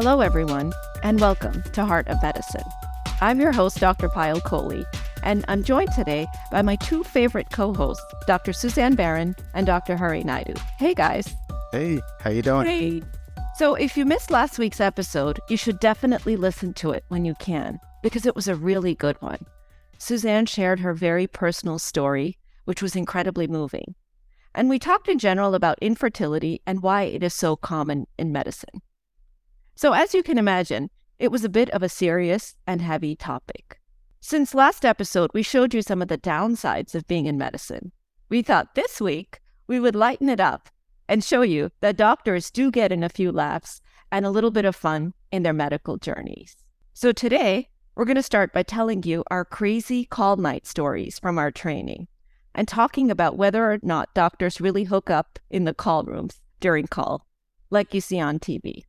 Hello, everyone, and welcome to Heart of Medicine. I'm your host, Dr. Payal Kohli, and I'm joined today by my two favorite co-hosts, Dr. Suzanne Baron and Dr. Hari Naidu. Hey, guys. Hey, how you doing? Hey. So, if you missed last week's episode, you should definitely listen to it when you can, because it was a really good one. Suzanne shared her very personal story, which was incredibly moving. And we talked in general about infertility and why it is so common in medicine. So, as you can imagine, it was a bit of a serious and heavy topic. Since last episode, we showed you some of the downsides of being in medicine. We thought this week we would lighten it up and show you that doctors do get in a few laughs and a little bit of fun in their medical journeys. So today, we're going to start by telling you our crazy call night stories from our training and talking about whether or not doctors really hook up in the call rooms during call, like you see on TV.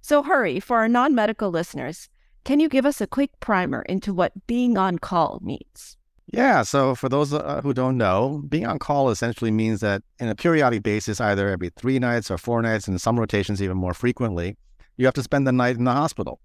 So, Hari, for our non medical listeners, can you give us a quick primer into what being on call means? Yeah. So, for those uh, who don't know, being on call essentially means that in a periodic basis, either every three nights or four nights, and some rotations even more frequently, you have to spend the night in the hospital.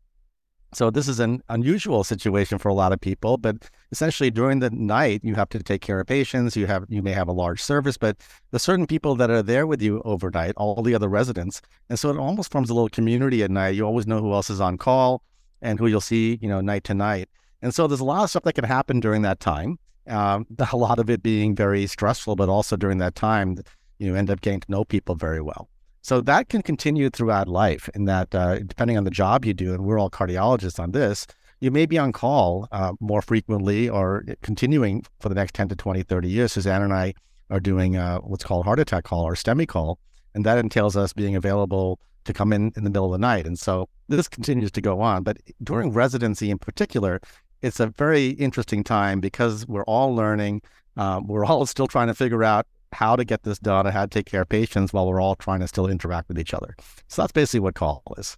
So this is an unusual situation for a lot of people, but essentially during the night you have to take care of patients. You have you may have a large service, but there's certain people that are there with you overnight, all the other residents, and so it almost forms a little community at night. You always know who else is on call and who you'll see, you know, night to night. And so there's a lot of stuff that can happen during that time. Um, a lot of it being very stressful, but also during that time, you end up getting to know people very well. So that can continue throughout life in that, uh, depending on the job you do, and we're all cardiologists on this, you may be on call uh, more frequently or continuing for the next 10 to 20, 30 years. Suzanne and I are doing uh, what's called heart attack call or STEMI call, and that entails us being available to come in in the middle of the night. And so this continues to go on. But during residency in particular, it's a very interesting time because we're all learning. Um, we're all still trying to figure out how to get this done and how to take care of patients while we're all trying to still interact with each other. So that's basically what call is.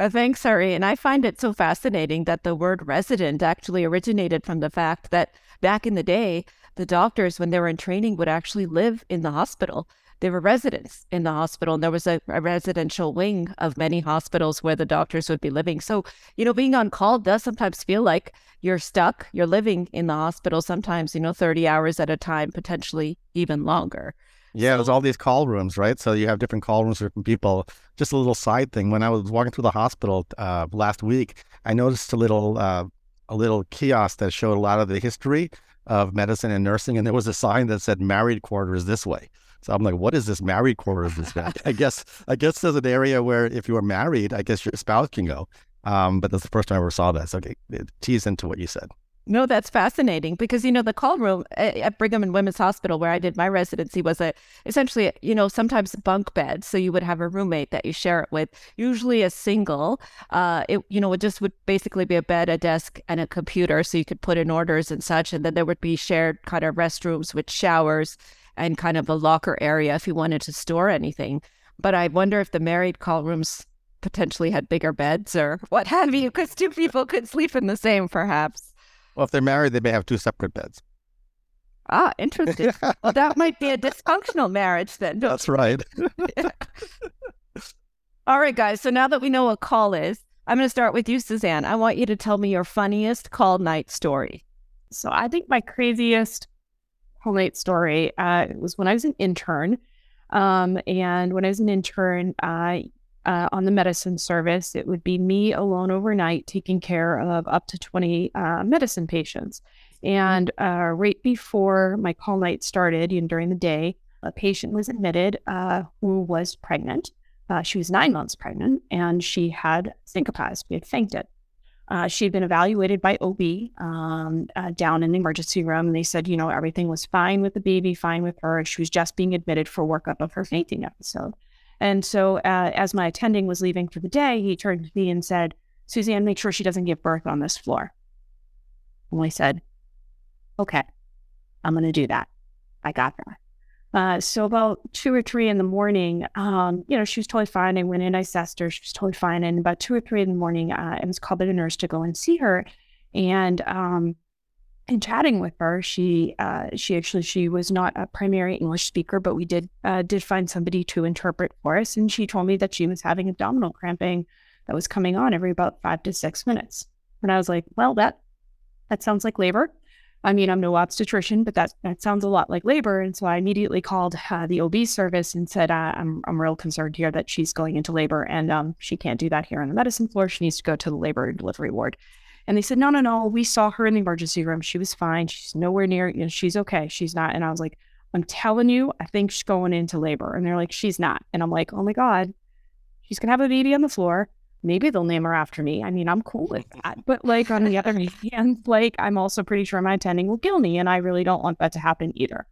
Uh, thanks, Hari. And I find it so fascinating that the word resident actually originated from the fact that back in the day, the doctors, when they were in training, would actually live in the hospital. They were residents in the hospital, and there was a, a, residential wing of many hospitals where the doctors would be living. So, you know, being on call does sometimes feel like you're stuck. You're living in the hospital sometimes, you know, 30 hours at a time, potentially even longer. Yeah, so, there's all these call rooms, right? So you have different call rooms for different people. Just a little side thing. When I was walking through the hospital uh, last week, I noticed a little uh, a little kiosk that showed a lot of the history of medicine and nursing, and there was a sign that said "married quarters this way." So I'm like, what is this married quarters? This I guess I guess there's an area where if you are married, I guess your spouse can go. Um, but that's the first time I ever saw that. Okay, it tease into what you said. No, that's fascinating because you know the call room at Brigham and Women's Hospital where I did my residency was a essentially you know sometimes bunk bed, so you would have a roommate that you share it with, usually a single. Uh, it you know it just would basically be a bed, a desk, and a computer, so you could put in orders and such, and then there would be shared kind of restrooms with showers and kind of a locker area if you wanted to store anything. But I wonder if the married call rooms potentially had bigger beds or what have you, because two people could sleep in the same, perhaps. Well, if they're married, they may have two separate beds. Ah, interesting. well, that might be a dysfunctional marriage then. That's right. All right, guys. So now that we know what call is, I'm going to start with you, Suzanne. I want you to tell me your funniest call night story. So I think my craziest night story uh, was when I was an intern. Um, and when I was an intern, uh, on the medicine service, it would be me alone overnight taking care of up to 20 uh, medicine patients. And uh, right before my call night started, and during the day, a patient was admitted uh, who was pregnant. Uh, she was nine months pregnant and she had syncope. She had fainted. Uh, she had been evaluated by OB um, uh, down in the emergency room. And they said, you know, everything was fine with the baby, fine with her. She was just being admitted for workup of her fainting episode. And so, uh, as my attending was leaving for the day, he turned to me and said, Suzanne, make sure she doesn't give birth on this floor. And I said, okay, I'm going to do that. I got that. Uh, so about two or three in the morning, um, you know, she was totally fine. I went in, I assessed her. She was totally fine. And about two or three in the morning, uh, I was called by the nurse to go and see her. And um, in chatting with her, she uh, she actually she was not a primary English speaker, but we did uh, did find somebody to interpret for us, and she told me that she was having abdominal cramping that was coming on every about five to six minutes. And I was like, well, that that sounds like labor. I mean, I'm no obstetrician, but that that sounds a lot like labor. And so I immediately called uh, the OB service and said, uh, I'm I'm real concerned here that she's going into labor, and um, she can't do that here on the medicine floor. She needs to go to the labor and delivery ward. And they said, no, no, no. We saw her in the emergency room. She was fine. She's nowhere near. You know, she's okay. She's not. And I was like, I'm telling you, I think she's going into labor. And they're like, she's not. And I'm like, oh my god, she's gonna have a baby on the floor maybe they'll name her after me. I mean, I'm cool with that. But like on the other hand, like I'm also pretty sure my attending will kill me, and I really don't want that to happen either.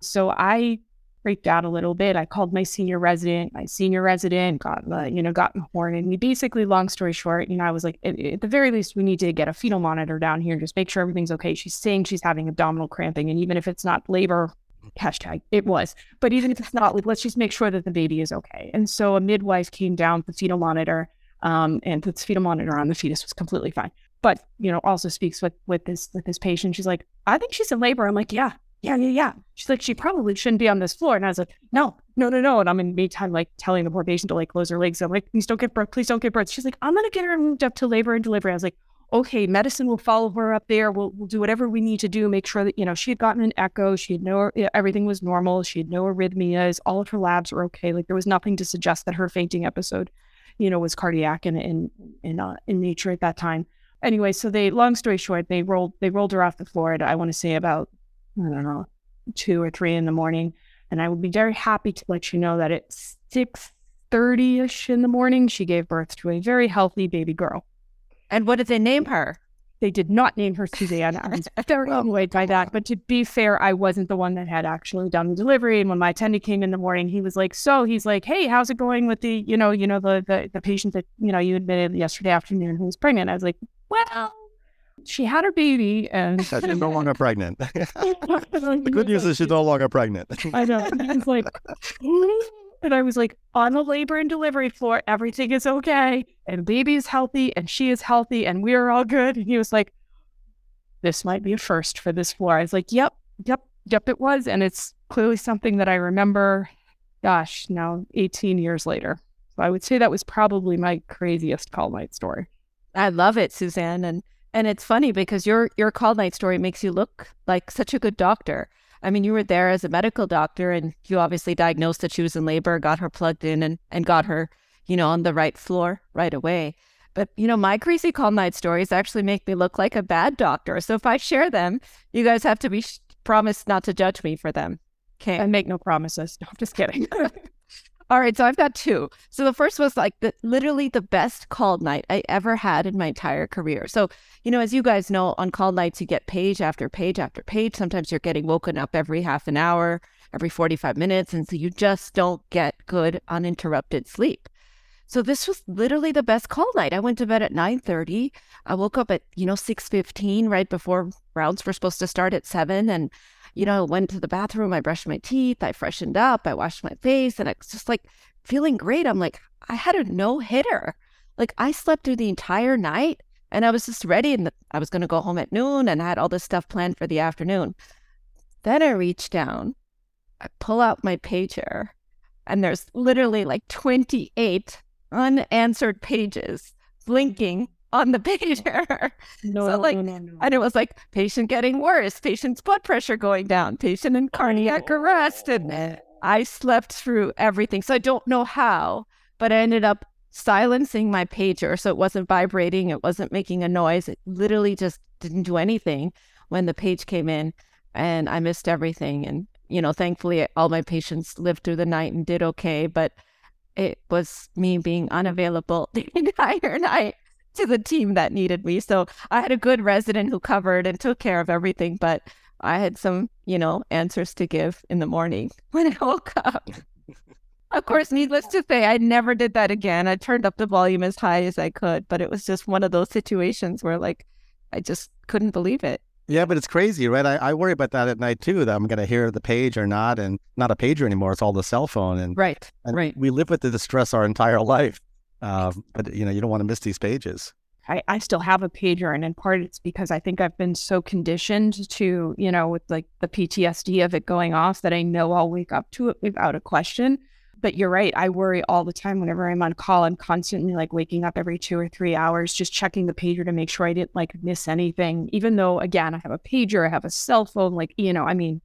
So I freaked out a little bit. I called my senior resident. My senior resident got the, you know, got the horn. And we basically, long story short, you know, I was like, at, at, the very least, we need to get a fetal monitor down here and just make sure everything's okay. She's saying she's having abdominal cramping. And even if it's not labor, mm. hashtag it was, but even if it's not, like, let's just make sure that the baby is okay. And so a midwife came down with the fetal monitor um, and puts fetal monitor on the fetus was completely fine. But you know, also speaks with with this with this patient. She's like, I think she's in labor. I'm like, yeah, yeah, yeah, yeah. She's like, she probably shouldn't be on this floor. And I was like, no, no, no, no. And I'm in the meantime like telling the poor patient to like close her legs. I'm like, please don't get birth, please don't get birth. She's like, I'm gonna get her moved up to labor and delivery. I was like, okay, medicine will follow her up there. We'll, we'll do whatever we need to do, make sure that, you know, she had gotten an echo. She had no, everything was normal. She had no arrhythmias. All of her labs were okay. Like there was nothing to suggest that her fainting episode you know, was cardiac in in in, uh, in nature at that time. Anyway, so they, long story short, they rolled they rolled her off the floor at I want to say about I don't know two or three in the morning, and I would be very happy to let you know that at six thirty ish in the morning, she gave birth to a very healthy baby girl. And what did they name her? They did not name her Suzanne. I was very annoyed by that. But to be fair, I wasn't the one that had actually done the delivery. And when my attendant came in the morning, he was like, "So he's like, hey, how's it going with the, you know, you know, the the, the patient that you know you admitted yesterday afternoon who was pregnant?" I was like, "Well." She had her baby, and she's no longer pregnant. the good news is she's no longer pregnant. I know. It's like, and I was like, on the labor and delivery floor, everything is okay. And baby is healthy and she is healthy and we're all good. And he was like, this might be a first for this floor. I was like, yep, yep, yep, it was. And it's clearly something that I remember, gosh, now 18 years later. So I would say that was probably my craziest call night story. I love it, Suzanne. And and it's funny because your your call night story makes you look like such a good doctor. I mean, you were there as a medical doctor and you obviously diagnosed that she was in labor, got her plugged in and, and got her, you know, on the right floor right away. But, you know, my crazy call night stories actually make me look like a bad doctor. So if I share them, you guys have to be sh- promised not to judge me for them. Okay. I make no promises. No, I'm just kidding. All right, so I've got two. So the first was like the literally the best called night I ever had in my entire career. So, you know, as you guys know, on call nights you get page after page after page. Sometimes you're getting woken up every half an hour, every 45 minutes, and so you just don't get good uninterrupted sleep. So this was literally the best call night. I went to bed at 9:30. I woke up at, you know, 6:15 right before rounds were supposed to start at 7 and you know, went to the bathroom, I brushed my teeth, I freshened up, I washed my face, and I was just like feeling great. I'm like, I had a no hitter. Like I slept through the entire night and I was just ready and I was going to go home at noon and I had all this stuff planned for the afternoon. Then I reach down, I pull out my pager, and there's literally like 28 unanswered pages blinking on the pager. No, so like, no, no, no. And it was like patient getting worse, patient's blood pressure going down, patient in cardiac arrest. And I slept through everything. So I don't know how, but I ended up silencing my pager. So it wasn't vibrating, it wasn't making a noise. It literally just didn't do anything when the page came in and I missed everything. And, you know, thankfully all my patients lived through the night and did okay. But it was me being unavailable the entire night to the team that needed me. So I had a good resident who covered and took care of everything, but I had some, you know, answers to give in the morning when I woke up. of course, needless to say, I never did that again. I turned up the volume as high as I could, but it was just one of those situations where like I just couldn't believe it. Yeah, but it's crazy, right? I, I worry about that at night too, that I'm going to hear the page or not, and not a pager anymore. It's all the cell phone. And, right, and right. We live with the distress our entire life. Um, but you know, you don't want to miss these pages. I, I still have a pager, and in part it's because I think I've been so conditioned to, you know, with like the PTSD of it going off that I know I'll wake up to it without a question. But you're right. I worry all the time whenever I'm on call. I'm constantly like waking up every two or three hours, just checking the pager to make sure I didn't like miss anything. Even though, again, I have a pager, I have a cell phone, like, you know, I mean,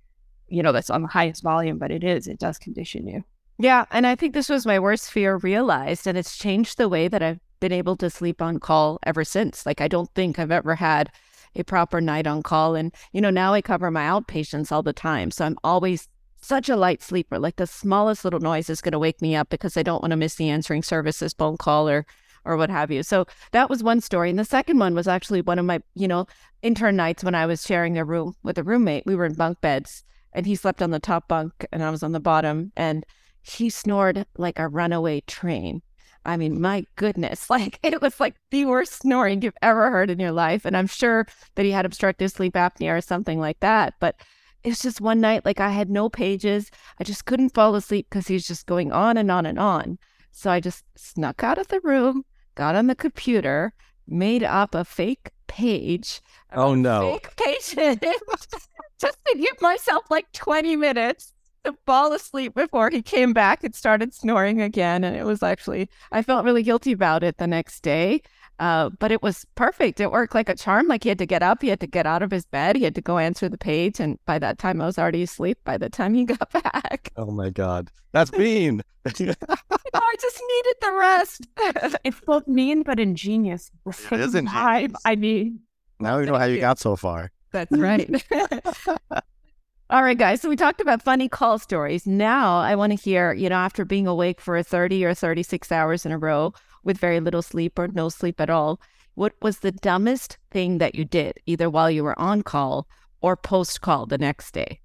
you know, that's on the highest volume, but it is, it does condition you. Yeah. And I think this was my worst fear realized, and it's changed the way that I've been able to sleep on call ever since. Like, I don't think I've ever had a proper night on call. And, you know, now I cover my outpatients all the time. So I'm always such a light sleeper. Like the smallest little noise is going to wake me up because I don't want to miss the answering services phone call or or what have you. So that was one story. And the second one was actually one of my, you know, intern nights when I was sharing a room with a roommate. We were in bunk beds and he slept on the top bunk and I was on the bottom and he snored like a runaway train. I mean, my goodness, like it was like the worst snoring you've ever heard in your life. And I'm sure that he had obstructive sleep apnea or something like that. But it's just one night, like I had no pages. I just couldn't fall asleep because he was just going on and on and on. So I just snuck out of the room, got on the computer, made up a fake page. Oh no. Fake patient. just to give myself like 20 minutes fall asleep before he came back and started snoring again. And it was actually, I felt really guilty about it the next day. Uh, but it was perfect. It worked like a charm. Like he had to get up, he had to get out of his bed, he had to go answer the page. And by that time, I was already asleep by the time he got back. Oh my God. That's mean. I just needed the rest. it's both mean but ingenious. It is ingenious. I mean, now we know how you got so far. That's right. All right, guys. So we talked about funny call stories. Now I want to hear, you know, after being awake for 30 or 36 hours in a row, with very little sleep or no sleep at all. What was the dumbest thing that you did, either while you were on call or post call the next day?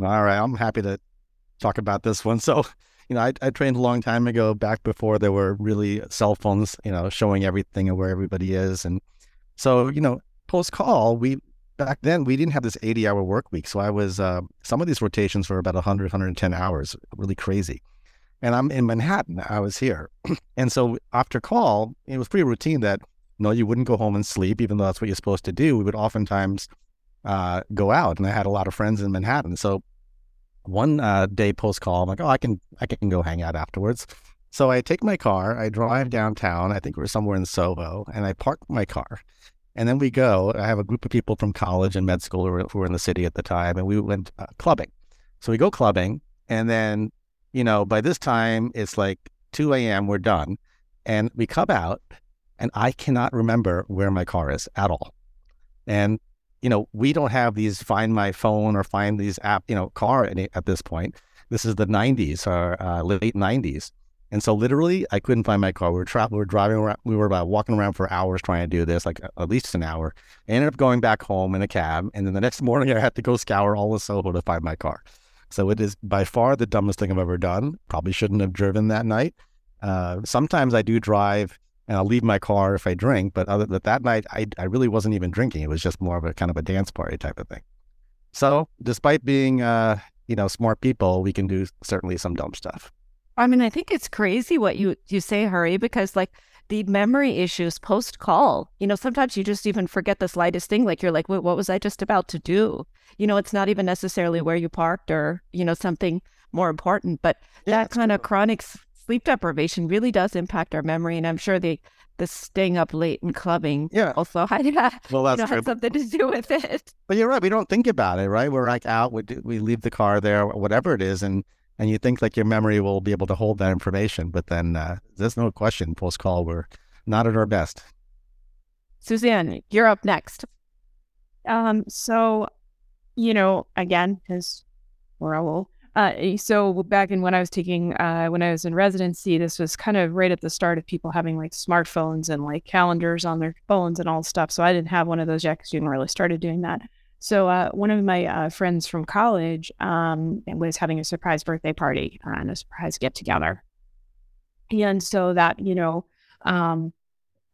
All right. I'm happy to talk about this one. So, you know, I, I trained a long time ago, back before there were really cell phones, you know, showing everything and where everybody is. And so, you know, post call, we back then we didn't have this 80 hour work week. So I was, uh, some of these rotations were about 100, 110 hours, really crazy and I'm in Manhattan. I was here. and so after call, it was pretty routine that, you know, you wouldn't go home and sleep, even though that's what you're supposed to do. We would oftentimes uh, go out. And I had a lot of friends in Manhattan. So one uh, day post call, I'm like, oh, I can, I can go hang out afterwards. So I take my car, I drive downtown. I think we're somewhere in Soho, and I park my car. And then we go. I have a group of people from college and med school who were, in the city at the time, and we went uh, clubbing. So we go clubbing, and then you know, by this time it's like 2 a.m., we're done. And we come out and I cannot remember where my car is at all. And, you know, we don't have these find my phone or find these app, you know, car at this point. This is the 90s or uh, late 90s. And so literally I couldn't find my car. We were, tra- we were driving around, we were about walking around for hours trying to do this, like at least an hour. I ended up going back home in a cab. And then the next morning I had to go scour all of Soho to find my car. So it is by far the dumbest thing I've ever done. Probably shouldn't have driven that night. Uh, sometimes I do drive and I'll leave my car if I drink, but other than that night, I, I really wasn't even drinking. It was just more of a kind of a dance party type of thing. So despite being, uh, you know, smart people, we can do certainly some dumb stuff. I mean, I think it's crazy what you you say, Hari, because like the memory issues post call. You know, sometimes you just even forget the slightest thing. Like you're like, what was I just about to do? You know, it's not even necessarily where you parked or, you know, something more important. But yeah, that kind of chronic sleep deprivation really does impact our memory. And I'm sure the, the staying up late and clubbing yeah. also had, uh, well, that's you know, had something to do with it. But you're right. We don't think about it, right? We're like out, we, we leave the car there, whatever it is. And and you think like your memory will be able to hold that information, but then uh, there's no question post call we're not at our best. Suzanne, you're up next. Um, so, you know, again, because we're all uh, so back in when I was taking uh, when I was in residency, this was kind of right at the start of people having like smartphones and like calendars on their phones and all stuff. So I didn't have one of those yet because you didn't really started doing that. So uh, one of my uh, friends from college um, was having a surprise birthday party and a surprise get together, and so that you know, um,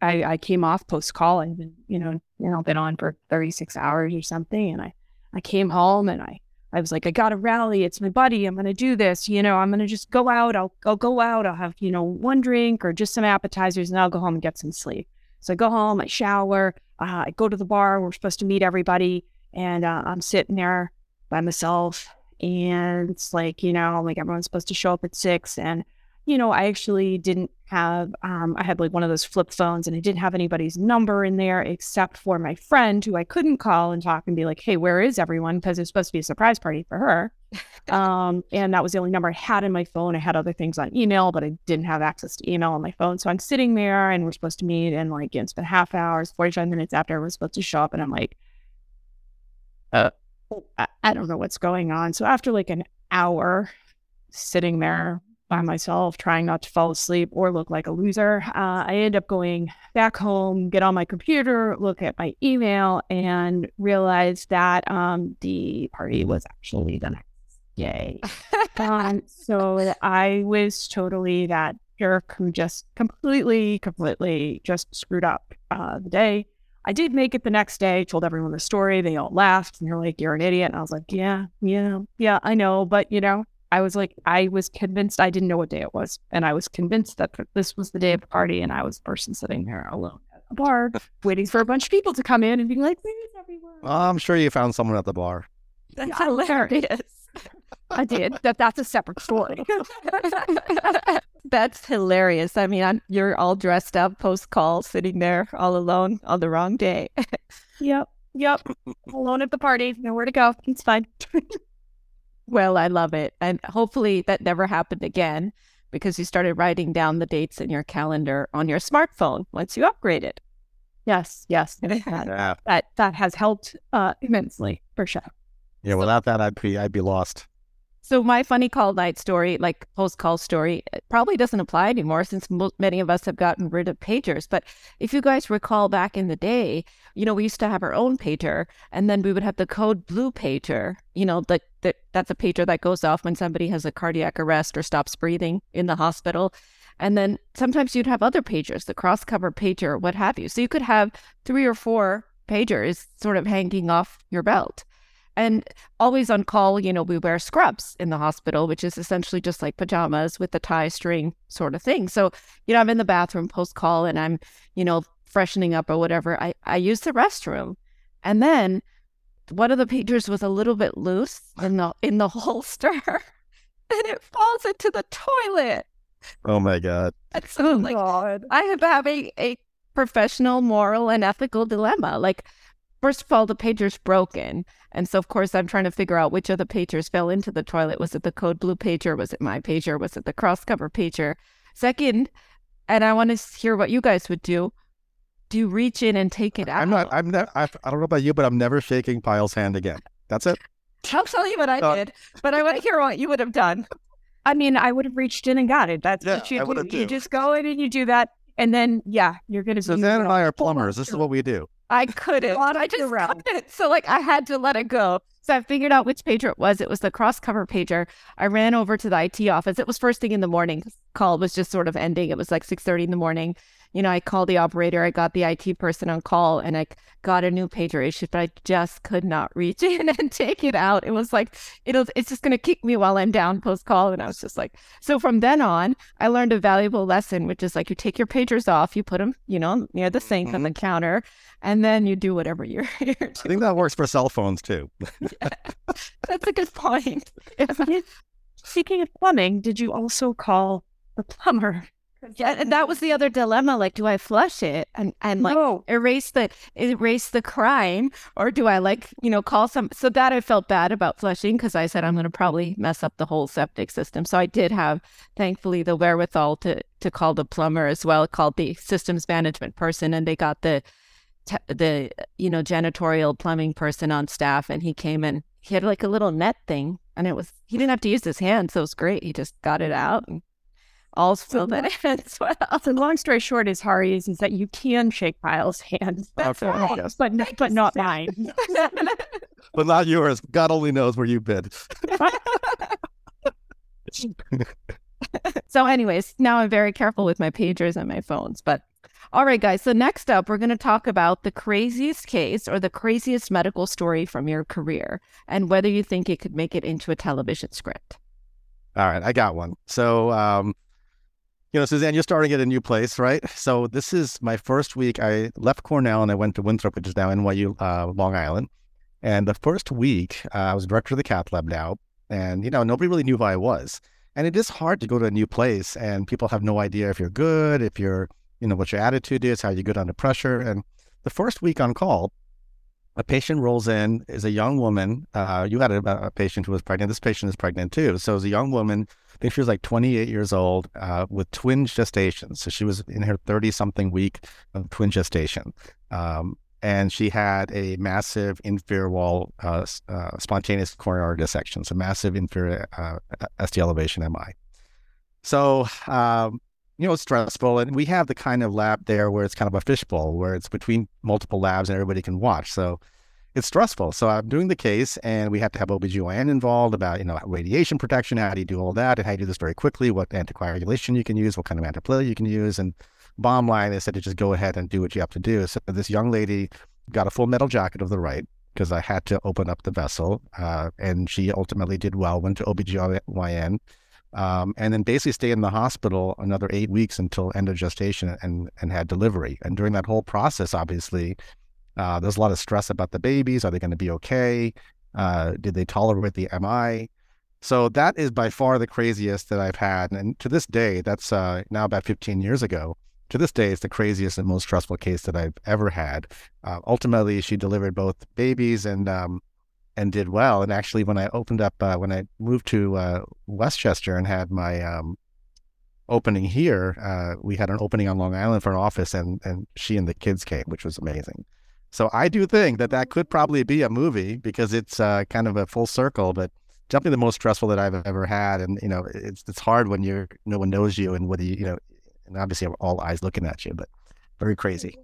I, I, came off post call. I've you know you know been on for thirty six hours or something, and I I came home and I I was like I got to rally. It's my buddy. I'm gonna do this. You know I'm gonna just go out. I'll I'll go out. I'll have you know one drink or just some appetizers, and I'll go home and get some sleep. So I go home. I shower. Uh, I go to the bar. We're supposed to meet everybody and uh, I'm sitting there by myself and it's like, you know, like everyone's supposed to show up at six. And, you know, I actually didn't have, um, I had like one of those flip phones and I didn't have anybody's number in there except for my friend who I couldn't call and talk and be like, hey, where is everyone? Because it's supposed to be a surprise party for her. um, and that was the only number I had in my phone. I had other things on email, but I didn't have access to email on my phone. So I'm sitting there and we're supposed to meet and like, it's been half hours, 45 minutes after we're supposed to show up. And I'm like, uh, I, I don't know what's going on. So after like an hour sitting there by myself, trying not to fall asleep or look like a loser, uh, I end up going back home, get on my computer, look at my email, and realize that um, the party was actually the next day. um, so I was totally that jerk who just completely, completely just screwed up uh, the day. I did make it the next day, told everyone the story. They all laughed and they're like, You're an idiot. And I was like, Yeah, yeah, yeah, I know. But, you know, I was like, I was convinced I didn't know what day it was. And I was convinced that this was the day of the party. And I was the person sitting there alone at a bar, waiting for a bunch of people to come in and be like, Where's everyone? I'm sure you found someone at the bar. That's hilarious. I did. That that's a separate story. That's hilarious. I mean, I'm, you're all dressed up post call, sitting there all alone on the wrong day. yep. Yep. Alone at the party. Nowhere to go. It's fine. well, I love it. And hopefully that never happened again because you started writing down the dates in your calendar on your smartphone once you upgraded. Yes. Yes. Yeah. That, that has helped uh, immensely for sure. Yeah. Without that, I'd be, I'd be lost. So my funny call night story, like post call story, probably doesn't apply anymore since mo- many of us have gotten rid of pagers. But if you guys recall back in the day, you know, we used to have our own pager, and then we would have the code blue pager. You know, like that that's a pager that goes off when somebody has a cardiac arrest or stops breathing in the hospital. And then sometimes you'd have other pagers, the cross cover pager, what have you. So you could have three or four pagers sort of hanging off your belt. And always on call, you know, we wear scrubs in the hospital, which is essentially just like pajamas with the tie string sort of thing. So, you know, I'm in the bathroom post call and I'm, you know, freshening up or whatever. I, I use the restroom. And then one of the pagers was a little bit loose in the in the holster and it falls into the toilet. Oh my God. And so like God. I am having a professional, moral, and ethical dilemma. Like first of all, the pager's broken. And so, of course, I'm trying to figure out which of the pagers fell into the toilet. Was it the code blue pager? Was it my pager? Was it the cross cover pager? Second, and I want to hear what you guys would do. Do you reach in and take it out? I'm not, I'm not, I, I don't know about you, but I'm never shaking Payal's hand again. That's it. I'll tell you what I uh, did, but I want to hear what you would have done. I mean, I would have reached in and got it. That's yeah, what you do. You just go in and you do that. And then, yeah, you're going to So Suzanne and I are plumbers. This is what we do. I couldn't. I just couldn't. So like I had to let it go. So I figured out which pager it was. It was the cross cover pager. I ran over to the IT office. It was first thing in the morning. Call was just sort of ending. It was like six thirty in the morning you know, I called the operator, I got the IT person on call, and I got a new pager issued, but I just could not reach in and take it out. It was like, it'll, it's just going to kick me while I'm down post call. And I was just like, so from then on, I learned a valuable lesson, which is like you take your pagers off, you put them, you know, near the sink mm-hmm. on the mm-hmm. counter, and then you do whatever you're here to. I think that works for cell phones too. yeah, that's a good point. Speaking of plumbing, did you also call the plumber yeah, and that was the other dilemma. Like, do I flush it and, and like no. erase the erase the crime, or do I like you know call some? So that I felt bad about flushing because I said I'm going to probably mess up the whole septic system. So I did have, thankfully, the wherewithal to to call the plumber as well, called the systems management person, and they got the the you know janitorial plumbing person on staff, and he came and he had like a little net thing, and it was he didn't have to use his hand, so it was great. He just got it out and all's filled so, in as well. So long story short is Hari is, is that you can shake Payal's hand. That's okay, right. Yes. But, but not mine. but not yours. God only knows where you've been. so anyways, now I'm very careful with my pagers and my phones. But all right, guys. So next up, we're going to talk about the craziest case or the craziest medical story from your career and whether you think it could make it into a television script. All right, I got one. So um, you know, Suzanne, you're starting at a new place, right? So this is my first week. I left Cornell and I went to Winthrop, which is now NYU, uh, Long Island. And the first week, uh, I was director of the cath lab now. And, you know, nobody really knew who I was. And it is hard to go to a new place and people have no idea if you're good, if you're, you know, what your attitude is, how you good under pressure. And the first week on call, a patient rolls in, is a young woman. Uh, you had a, a, patient who was pregnant. This patient is pregnant too. So it's a young woman. I think she was like 28 years old uh, with twin gestation. So she was in her 30 something week of twin gestation. Um, and she had a massive inferior wall uh, uh, spontaneous coronary dissection, so massive inferior uh, ST elevation MI. So, um, you know, it's stressful. And we have the kind of lab there where it's kind of a fishbowl, where it's between multiple labs and everybody can watch. So it's stressful. So I'm doing the case and we have to have OBGYN involved about, you know, radiation protection. How do you do all that? And how do you do this very quickly? What anticoagulation you can use? What kind of antiplatelet you can use? And bottom line, they said to just go ahead and do what you have to do. So this young lady got a full metal jacket of the right because I had to open up the vessel. Uh, and she ultimately did well, went to OBGYN, um, and then basically stayed in the hospital another eight weeks until end of gestation and, and had delivery. And during that whole process, obviously, uh, there's a lot of stress about the babies. Are they going to be okay? Uh, did they tolerate the MI? So that is by far the craziest that I've had. And to this day, that's uh, now about 15 years ago. To this day, it's the craziest and most stressful case that I've ever had. Uh, ultimately, she delivered both babies and um, and did well. And actually, when I opened up, uh, when I moved to uh, Westchester and had my um, opening here, uh, we had an opening on Long Island for an office, and and she and the kids came, which was amazing. So I do think that that could probably be a movie because it's uh, kind of a full circle, but definitely the most stressful that I've ever had. And you know, it's it's hard when you're no one knows you and whether you you know, and obviously all eyes looking at you, but very crazy.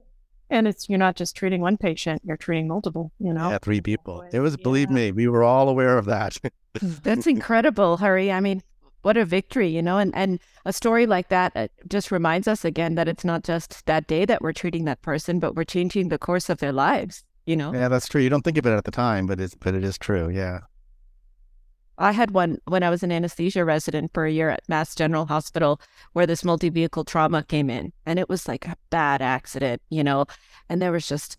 And it's you're not just treating one patient, you're treating multiple, you know? Yeah, three people. It was, yeah. believe me, we were all aware of that. That's incredible, Hari. I mean, what a victory, you know? And and a story like that uh, just reminds us again that it's not just that day that we're treating that person, but we're changing the course of their lives, you know? Yeah, that's true. You don't think of it at the time, but it's but it is true. Yeah. I had one when I was an anesthesia resident for a year at Mass General Hospital where this multi vehicle trauma came in. And it was like a bad accident, you know, and there was just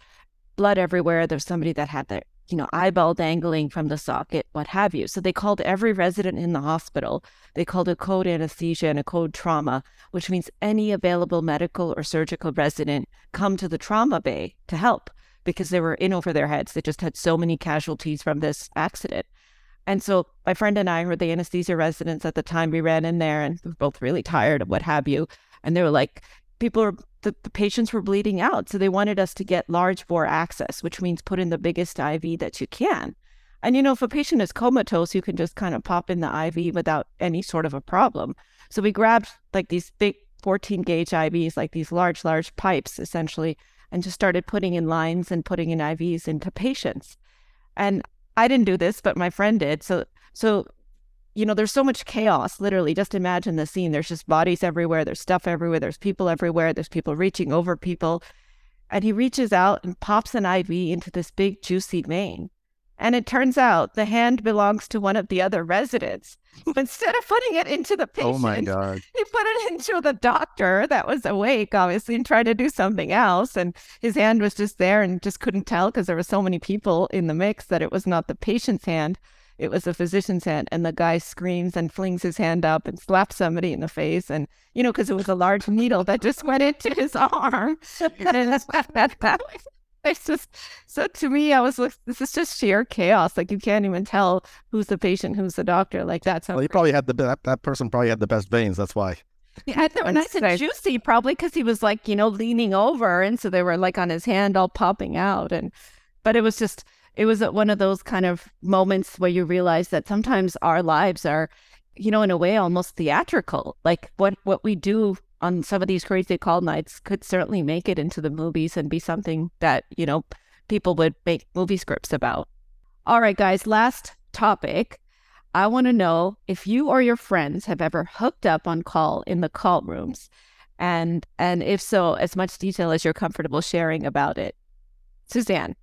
blood everywhere. There's somebody that had their, you know, eyeball dangling from the socket, what have you. So they called every resident in the hospital. They called a code anesthesia and a code trauma, which means any available medical or surgical resident come to the trauma bay to help because they were in over their heads. They just had so many casualties from this accident. And so my friend and I were the anesthesia residents at the time. We ran in there and we were both really tired of what have you. And they were like, people are, the, the patients were bleeding out. So they wanted us to get large bore access, which means put in the biggest IV that you can. And, you know, if a patient is comatose, you can just kind of pop in the IV without any sort of a problem. So we grabbed like these big 14 gauge IVs, like these large, large pipes essentially, and just started putting in lines and putting in IVs into patients. And I didn't do this, but my friend did. So, so, you know, there's so much chaos. Literally, just imagine the scene. There's just bodies everywhere. There's stuff everywhere. There's people everywhere. There's people reaching over people. And he reaches out and pops an IV into this big, juicy vein. And it turns out the hand belongs to one of the other residents. Instead of putting it into the patient, oh my God. he put it into the doctor that was awake, obviously, and tried to do something else. And his hand was just there and just couldn't tell because there were so many people in the mix that it was not the patient's hand. It was the physician's hand. And the guy screams and flings his hand up and slaps somebody in the face. And, you know, because it was a large needle that just went into his arm. it's just so to me i was like this is just sheer chaos like you can't even tell who's the patient who's the doctor like that's well he probably had the that, that person probably had the best veins that's why yeah, they were nice and juicy, probably because he was like, you know, leaning over, and so they were like on his hand, all popping out. And but it was just, it was one of those kind of moments where you realize that sometimes our lives are, you know, in a way, almost theatrical. Like what what we do on some of these crazy call nights could certainly make it into the movies and be something that, you know, people would make movie scripts about. All right, guys, last topic. I want to know if you or your friends have ever hooked up on call in the call rooms. And and if so, as much detail as you're comfortable sharing about it. Suzanne.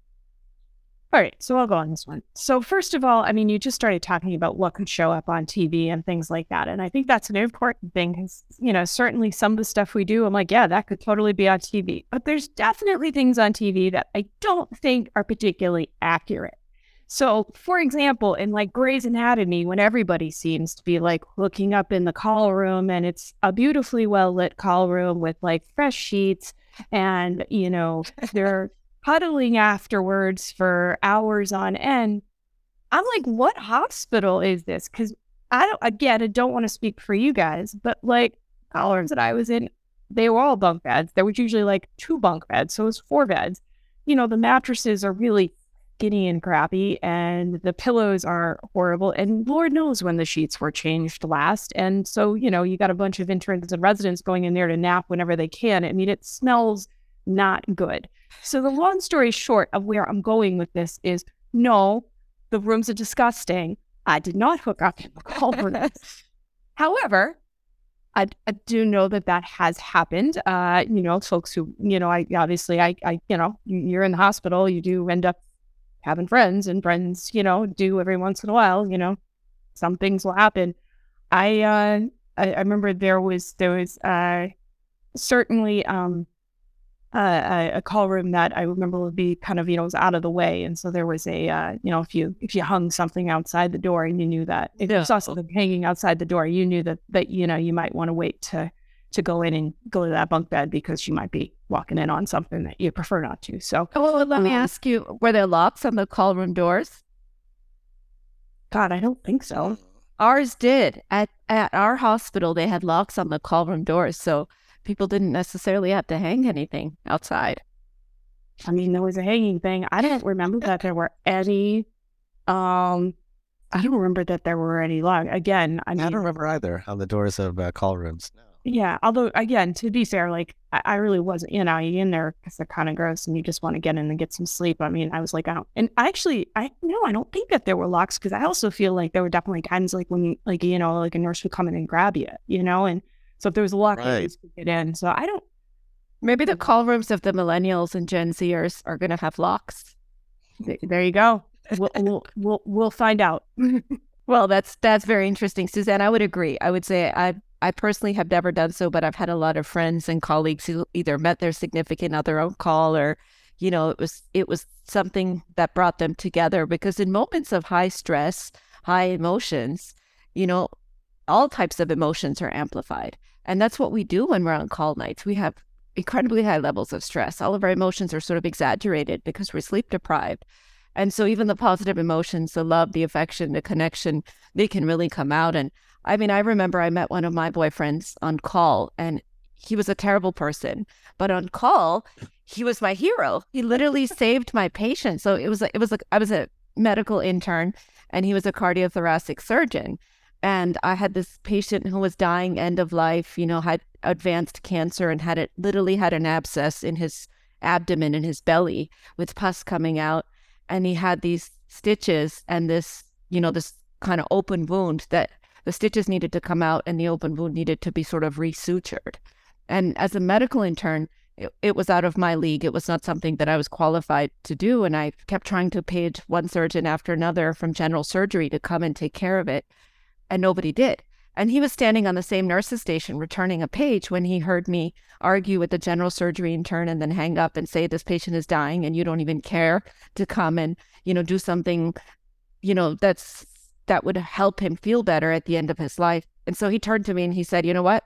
All right, so I'll go on this one. So, first of all, I mean, you just started talking about what could show up on TV and things like that. And I think that's an important thing because, you know, certainly some of the stuff we do, I'm like, yeah, that could totally be on TV. But there's definitely things on TV that I don't think are particularly accurate. So, for example, in like Grey's Anatomy, when everybody seems to be like looking up in the call room and it's a beautifully well lit call room with like fresh sheets and, you know, they're huddling afterwards for hours on end. I'm like, what hospital is this? Because I don't, again, I don't want to speak for you guys, but like rooms that I was in, they were all bunk beds. There was usually like two bunk beds. So it was four beds. You know, the mattresses are really skinny and crappy, and the pillows are horrible. And Lord knows when the sheets were changed last. And so, you know, you got a bunch of interns and residents going in there to nap whenever they can. I mean, it smells not good. So, the long story short of where I'm going with this is no, the rooms are disgusting. I did not hook up in the. However, I, I, do know that that has happened. Uh, you know, folks who, you know, I obviously, I, I, you know, you're in the hospital, you do end up having friends, and friends, you know, do every once in a while, you know, some things will happen. I, uh, I, I remember there was, there was, uh, certainly, um, uh, a, call room that I remember would be kind of you know was out of the way, and so there was a uh, you know if you if you hung something outside the door and you knew that if yeah. you saw something hanging outside the door, you knew that that you know you might want to wait to to go in and go to that bunk bed because you might be walking in on something that you prefer not to. So, oh, well, let um, me ask you: Were there locks on the call room doors? God, I don't think so. Ours did at at our hospital. They had locks on the call room doors, so people didn't necessarily have to hang anything outside. I mean, there was a hanging thing. I don't remember that there were any. Um, I don't remember that there were any log. Again, I, mean, I don't remember either on the doors of uh, call rooms. No. Yeah, although again, to be fair, like I, I really wasn't, you know, you in there because they're kind of gross and you just want to get in and get some sleep. I mean, I was like, I don't, and I actually, I no, I don't think that there were locks because I also feel like there were definitely times like when, you, like you know, like a nurse would come in and grab you, you know, and so if there was a lock, right. you could get in. So I don't. Maybe the call rooms of the millennials and Gen Zers are going to have locks. There you go. We'll we'll we'll, we'll find out. well, that's that's very interesting, Suzanne. I would agree. I would say I I personally have never done so, but I've had a lot of friends and colleagues who either met their significant other on call or, you know, it was it was something that brought them together because in moments of high stress, high emotions, you know, all types of emotions are amplified. And that's what we do when we're on call nights. We have incredibly high levels of stress. All of our emotions are sort of exaggerated because we're sleep deprived. And so even the positive emotions, the love, the affection, the connection, they can really come out. And I mean, I remember I met one of my boyfriends on call and he was a terrible person, but on call, he was my hero. He literally saved my patient. So it was, it was, a, I was a medical intern and he was a cardiothoracic surgeon. And I had this patient who was dying end of life, you know, had advanced cancer and had it literally had an abscess in his abdomen in his belly with pus coming out. And he had these stitches and this, you know, this kind of open wound that the stitches needed to come out and the open wound needed to be sort of resutured. And as a medical intern, it, it, was out of my league. It was not something that I was qualified to do. And I kept trying to page one surgeon after another from general surgery to come and take care of it and nobody did. And he was standing on the same nurse's station returning a page when he heard me argue with the general surgery intern and then hang up and say, This patient is dying and you don't even care to come and, you know, do something, you know, that's that would help him feel better at the end of his life. And so he turned to me and he said, You know what?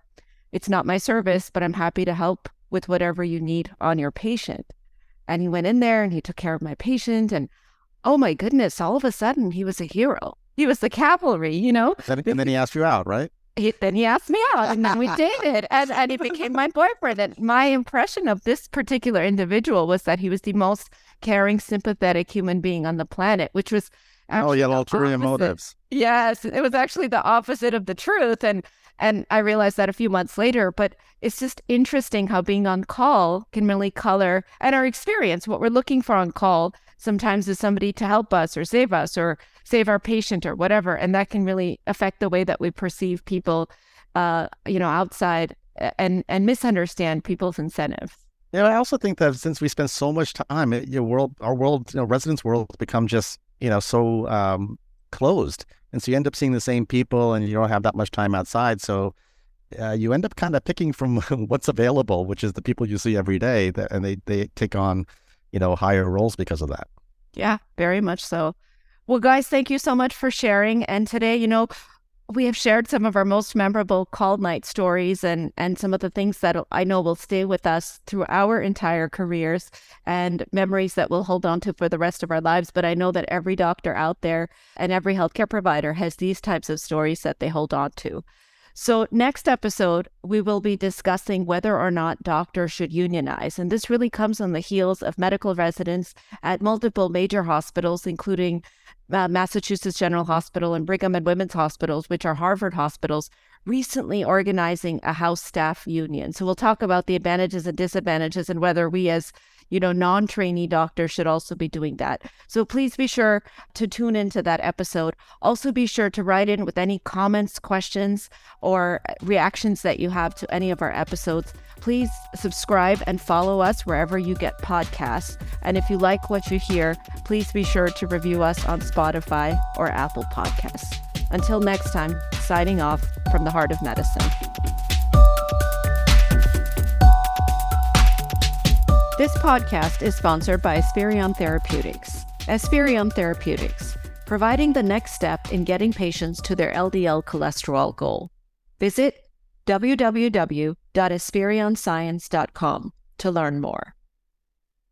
It's not my service, but I'm happy to help with whatever you need on your patient. And he went in there and he took care of my patient. And oh my goodness, all of a sudden he was a hero he was the cavalry, you know. Then, and then he asked you out, right? He, then he asked me out, and then we dated, and and he became my boyfriend. And my impression of this particular individual was that he was the most caring, sympathetic human being on the planet, which was oh yeah, ulterior motives. Yes, it was actually the opposite of the truth, and and I realized that a few months later. But it's just interesting how being on call can really color and our experience. What we're looking for on call sometimes is somebody to help us or save us or save our patient or whatever. And that can really affect the way that we perceive people, uh, you know, outside and, and misunderstand people's incentives. Yeah, I also think that since we spend so much time, your world, our world, you know, residents' world become just, you know, so um, closed. And so you end up seeing the same people and you don't have that much time outside. So uh, you end up kind of picking from what's available, which is the people you see every day, that, and they, they take on, you know, higher roles because of that. Yeah, very much so. Well, guys, thank you so much for sharing. And today, you know, we have shared some of our most memorable call night stories and and some of the things that I know will stay with us through our entire careers and memories that we'll hold on to for the rest of our lives. But I know that every doctor out there and every healthcare provider has these types of stories that they hold on to. So, next episode, we will be discussing whether or not doctors should unionize. And this really comes on the heels of medical residents at multiple major hospitals, including uh, Massachusetts General Hospital and Brigham and Women's Hospitals, which are Harvard hospitals, recently organizing a house staff union. So, we'll talk about the advantages and disadvantages and whether we as you know, non trainee doctors should also be doing that. So please be sure to tune into that episode. Also, be sure to write in with any comments, questions, or reactions that you have to any of our episodes. Please subscribe and follow us wherever you get podcasts. And if you like what you hear, please be sure to review us on Spotify or Apple Podcasts. Until next time, signing off from the Heart of Medicine. This podcast is sponsored by Esperion Therapeutics. Esperion Therapeutics, providing the next step in getting patients to their LDL cholesterol goal. Visit www.esperionscience.com to learn more.